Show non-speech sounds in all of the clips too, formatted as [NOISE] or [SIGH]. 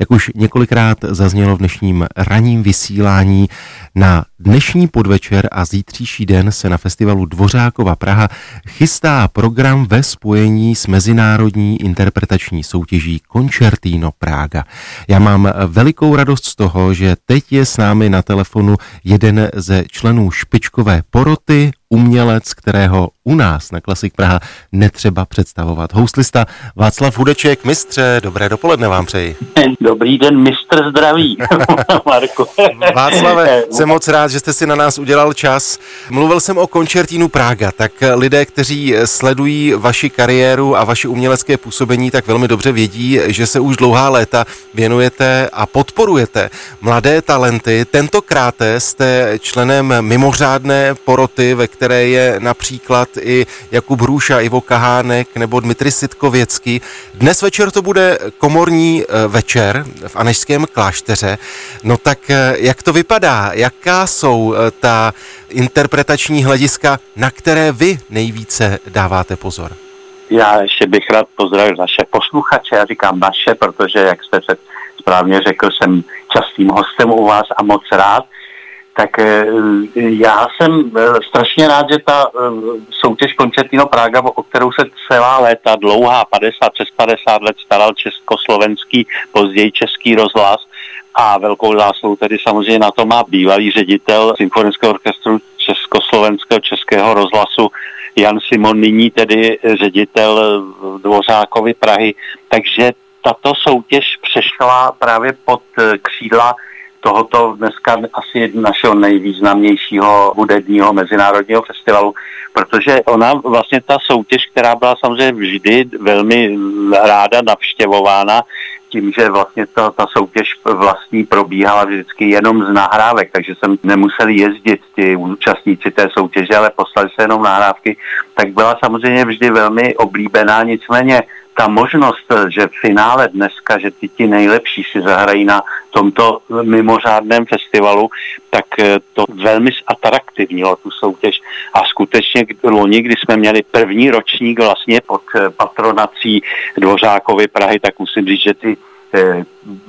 Jak už několikrát zaznělo v dnešním ranním vysílání, na dnešní podvečer a zítřejší den se na festivalu Dvořákova Praha chystá program ve spojení s mezinárodní interpretační soutěží Concertino Praga. Já mám velikou radost z toho, že teď je s námi na telefonu jeden ze členů špičkové poroty, umělec, kterého u nás na Klasik Praha netřeba představovat. Houslista Václav Hudeček, mistře, dobré dopoledne vám přeji. [LAUGHS] Dobrý den, mistr zdraví, [LAUGHS] Marko. Václave, jsem moc rád, že jste si na nás udělal čas. Mluvil jsem o koncertínu Praga, tak lidé, kteří sledují vaši kariéru a vaše umělecké působení, tak velmi dobře vědí, že se už dlouhá léta věnujete a podporujete mladé talenty. Tentokrát jste členem mimořádné poroty, ve které je například i Jakub Hruša, Ivo Kahánek nebo Dmitry Sitkověcký. Dnes večer to bude komorní eh, večer v Anešském klášteře. No tak eh, jak to vypadá? Jaká jsou eh, ta interpretační hlediska, na které vy nejvíce dáváte pozor? Já ještě bych rád pozdravil naše posluchače, já říkám naše, protože, jak jste se správně řekl, jsem častým hostem u vás a moc rád tak eh, já jsem eh, strašně rád, že ta eh, soutěž Koncertino Praga, o kterou se celá léta, dlouhá 50, přes 50 let staral československý, později český rozhlas a velkou zásluhu tedy samozřejmě na to má bývalý ředitel Symfonického orchestru Československého českého rozhlasu Jan Simon, nyní tedy ředitel Dvořákovi Prahy. Takže tato soutěž přešla právě pod křídla tohoto dneska asi našeho nejvýznamnějšího hudebního mezinárodního festivalu, protože ona vlastně ta soutěž, která byla samozřejmě vždy velmi ráda navštěvována, tím, že vlastně ta, ta soutěž vlastní probíhala vždycky jenom z nahrávek, takže jsem nemusel jezdit ti účastníci té soutěže, ale poslali se jenom nahrávky, tak byla samozřejmě vždy velmi oblíbená, nicméně ta možnost, že v finále dneska, že ty ti nejlepší si zahrají na tomto mimořádném festivalu, tak eh, to velmi atraktivnilo tu soutěž. A skutečně loni, kdy jsme měli první ročník vlastně pod eh, patronací Dvořákovy Prahy, tak musím říct, že ty eh,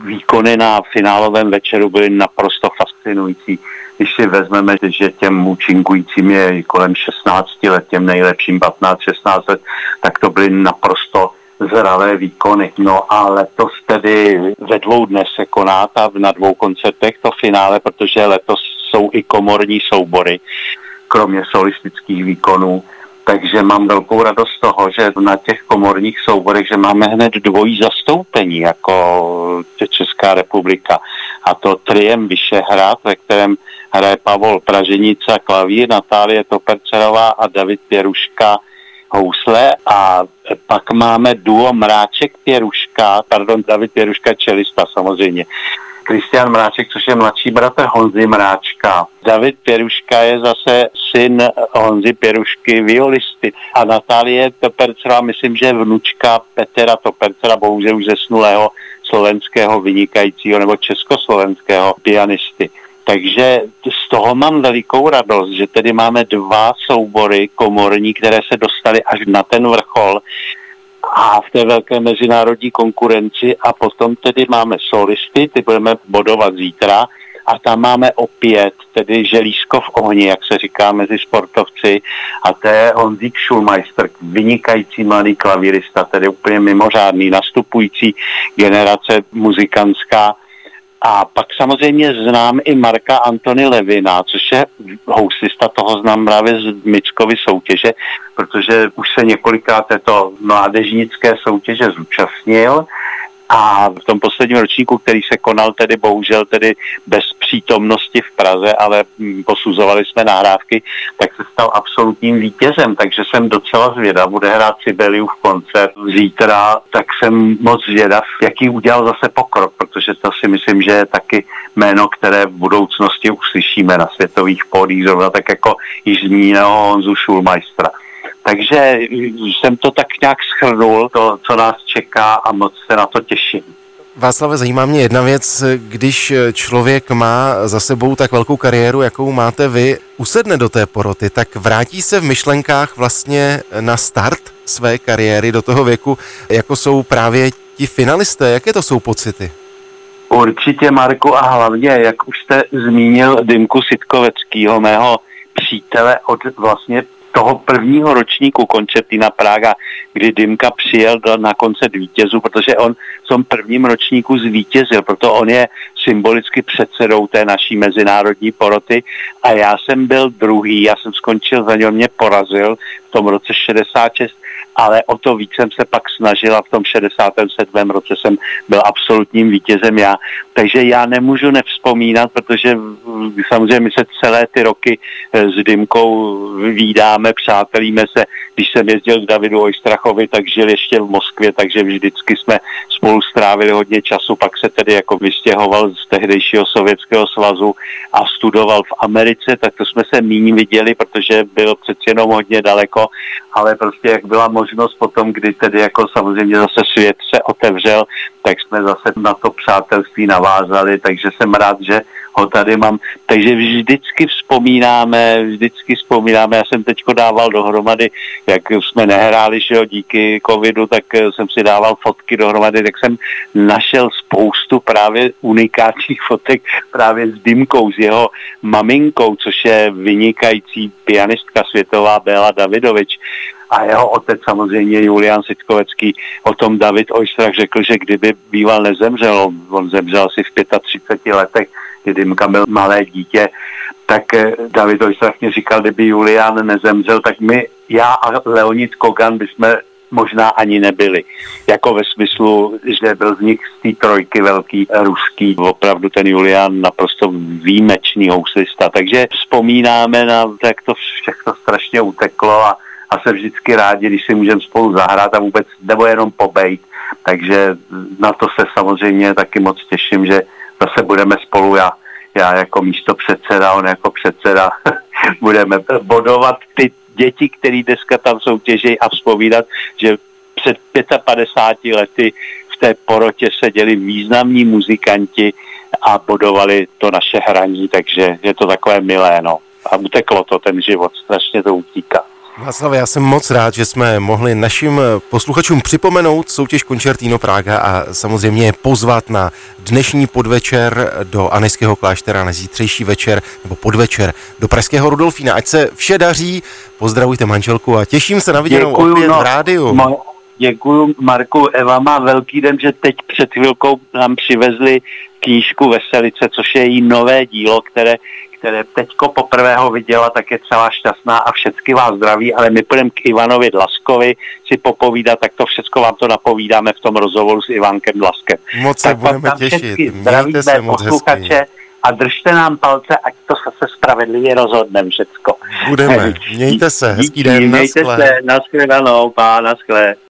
výkony na finálovém večeru byly naprosto fascinující. Když si vezmeme, že těm účinkujícím je kolem 16 let, těm nejlepším 15-16 let, tak to byly naprosto zdravé výkony. No a letos tedy ve dvou dnech se koná ta na dvou koncertech to finále, protože letos jsou i komorní soubory, kromě solistických výkonů. Takže mám velkou radost z toho, že na těch komorních souborech, že máme hned dvojí zastoupení jako Česká republika. A to Triem Vyšehrad, ve kterém hraje Pavol Praženice klavír, Natálie Topercerová a David Pěruška housle a pak máme duo Mráček Pěruška, pardon, David Pěruška čelista samozřejmě. Kristian Mráček, což je mladší bratr Honzy Mráčka. David Pěruška je zase syn Honzy Pěrušky, violisty. A Natálie Topercera, myslím, že je vnučka Petra Topercera, bohužel už zesnulého slovenského vynikajícího nebo československého pianisty. Takže z toho mám velikou radost, že tedy máme dva soubory komorní, které se dostaly až na ten vrchol a v té velké mezinárodní konkurenci. A potom tedy máme solisty, ty budeme bodovat zítra. A tam máme opět tedy želízko v ohni, jak se říká mezi sportovci. A to je Honzík Schulmeister, vynikající mladý klavírista, tedy úplně mimořádný, nastupující generace muzikantská a pak samozřejmě znám i Marka Antony Levina, což je housista, toho znám právě z Mickovy soutěže, protože už se několikrát této mládežnické soutěže zúčastnil a v tom posledním ročníku, který se konal tedy bohužel tedy bez přítomnosti v Praze, ale mm, posuzovali jsme nahrávky, tak se stal absolutním vítězem, takže jsem docela zvědav, bude hrát Sibeliův koncert zítra, tak jsem moc zvědav, jaký udělal zase pokrok, protože to si myslím, že je taky jméno, které v budoucnosti uslyšíme na světových pódích, zrovna tak jako již zmíněného Honzu Schulmeistera. Takže jsem to tak nějak schrnul, to, co nás čeká a moc se na to těším. Václave, zajímá mě jedna věc, když člověk má za sebou tak velkou kariéru, jakou máte vy, usedne do té poroty, tak vrátí se v myšlenkách vlastně na start své kariéry do toho věku, jako jsou právě ti finalisté. Jaké to jsou pocity? Určitě, Marku, a hlavně, jak už jste zmínil Dymku Sitkoveckýho, mého přítele od vlastně toho prvního ročníku koncertina Praga, kdy Dymka přijel na koncert vítězů, protože on tom prvním ročníku zvítězil, proto on je symbolicky předsedou té naší mezinárodní poroty a já jsem byl druhý, já jsem skončil za něj, mě porazil v tom roce 66 ale o to víc jsem se pak snažila v tom 67. roce jsem byl absolutním vítězem já. Takže já nemůžu nevzpomínat, protože samozřejmě my se celé ty roky eh, s Dymkou výdáme, přátelíme se. Když jsem jezdil k Davidu Ojstrachovi, tak žil ještě v Moskvě, takže vždycky jsme spolu strávili hodně času, pak se tedy jako vystěhoval z tehdejšího Sovětského svazu a studoval v Americe, tak to jsme se méně viděli, protože byl přeci jenom hodně daleko, ale prostě jak byla možnost potom, kdy tedy jako samozřejmě zase svět se otevřel, tak jsme zase na to přátelství navázali, takže jsem rád, že ho tady mám. Takže vždycky vzpomínáme, vždycky vzpomínáme, já jsem teďko dával dohromady, jak jsme nehráli, že jo, díky covidu, tak eh, jsem si dával fotky dohromady, tak jsem našel spoustu právě unikátních [LAUGHS] fotek právě s Dymkou, s jeho maminkou, což je vynikající pianistka světová Béla Davidovič a jeho otec samozřejmě Julian Sitkovecký, o tom David Ojstrach řekl, že kdyby býval nezemřel, on zemřel asi v 35 letech, kdy Dymka byl malé dítě, tak eh, David Ojstrach mě říkal, kdyby Julian nezemřel, tak my, já a Leonid Kogan bychom možná ani nebyli. Jako ve smyslu, že byl z nich z té trojky velký ruský, opravdu ten Julian naprosto výjimečný houslista. Takže vzpomínáme na, jak to všechno strašně uteklo a a jsem vždycky rádi, když si můžeme spolu zahrát a vůbec, nebo jenom pobejt. Takže na to se samozřejmě taky moc těším, že zase budeme spolu, já, já jako místo předseda, on jako předseda, [LAUGHS] budeme bodovat ty děti, které dneska tam soutěží a vzpovídat, že před 55 lety v té porotě seděli významní muzikanti a bodovali to naše hraní, takže je to takové milé, no. A uteklo to ten život, strašně to utíká. Václav, já jsem moc rád, že jsme mohli našim posluchačům připomenout soutěž Koncertino Praga a samozřejmě pozvat na dnešní podvečer do Anejského kláštera, na zítřejší večer nebo podvečer do Pražského Rudolfína. Ať se vše daří, pozdravujte manželku a těším se na viděnou Děkuju, opět no, v rádiu. Ma- Děkuji, Marku. Eva má velký den, že teď před chvilkou nám přivezli knížku Veselice, což je její nové dílo, které které teďko poprvé ho viděla, tak je celá šťastná a všechny vás zdraví, ale my půjdeme k Ivanovi Dlaskovi si popovídat, tak to všechno vám to napovídáme v tom rozhovoru s Ivankem Dlaskem. Moc se tak budeme těšit. Mějte se moc hezky. A držte nám palce, ať to se spravedlivě rozhodneme všecko. Budeme. Mějte se, hezký den, Mějte se, naschledanou, pá, naschle.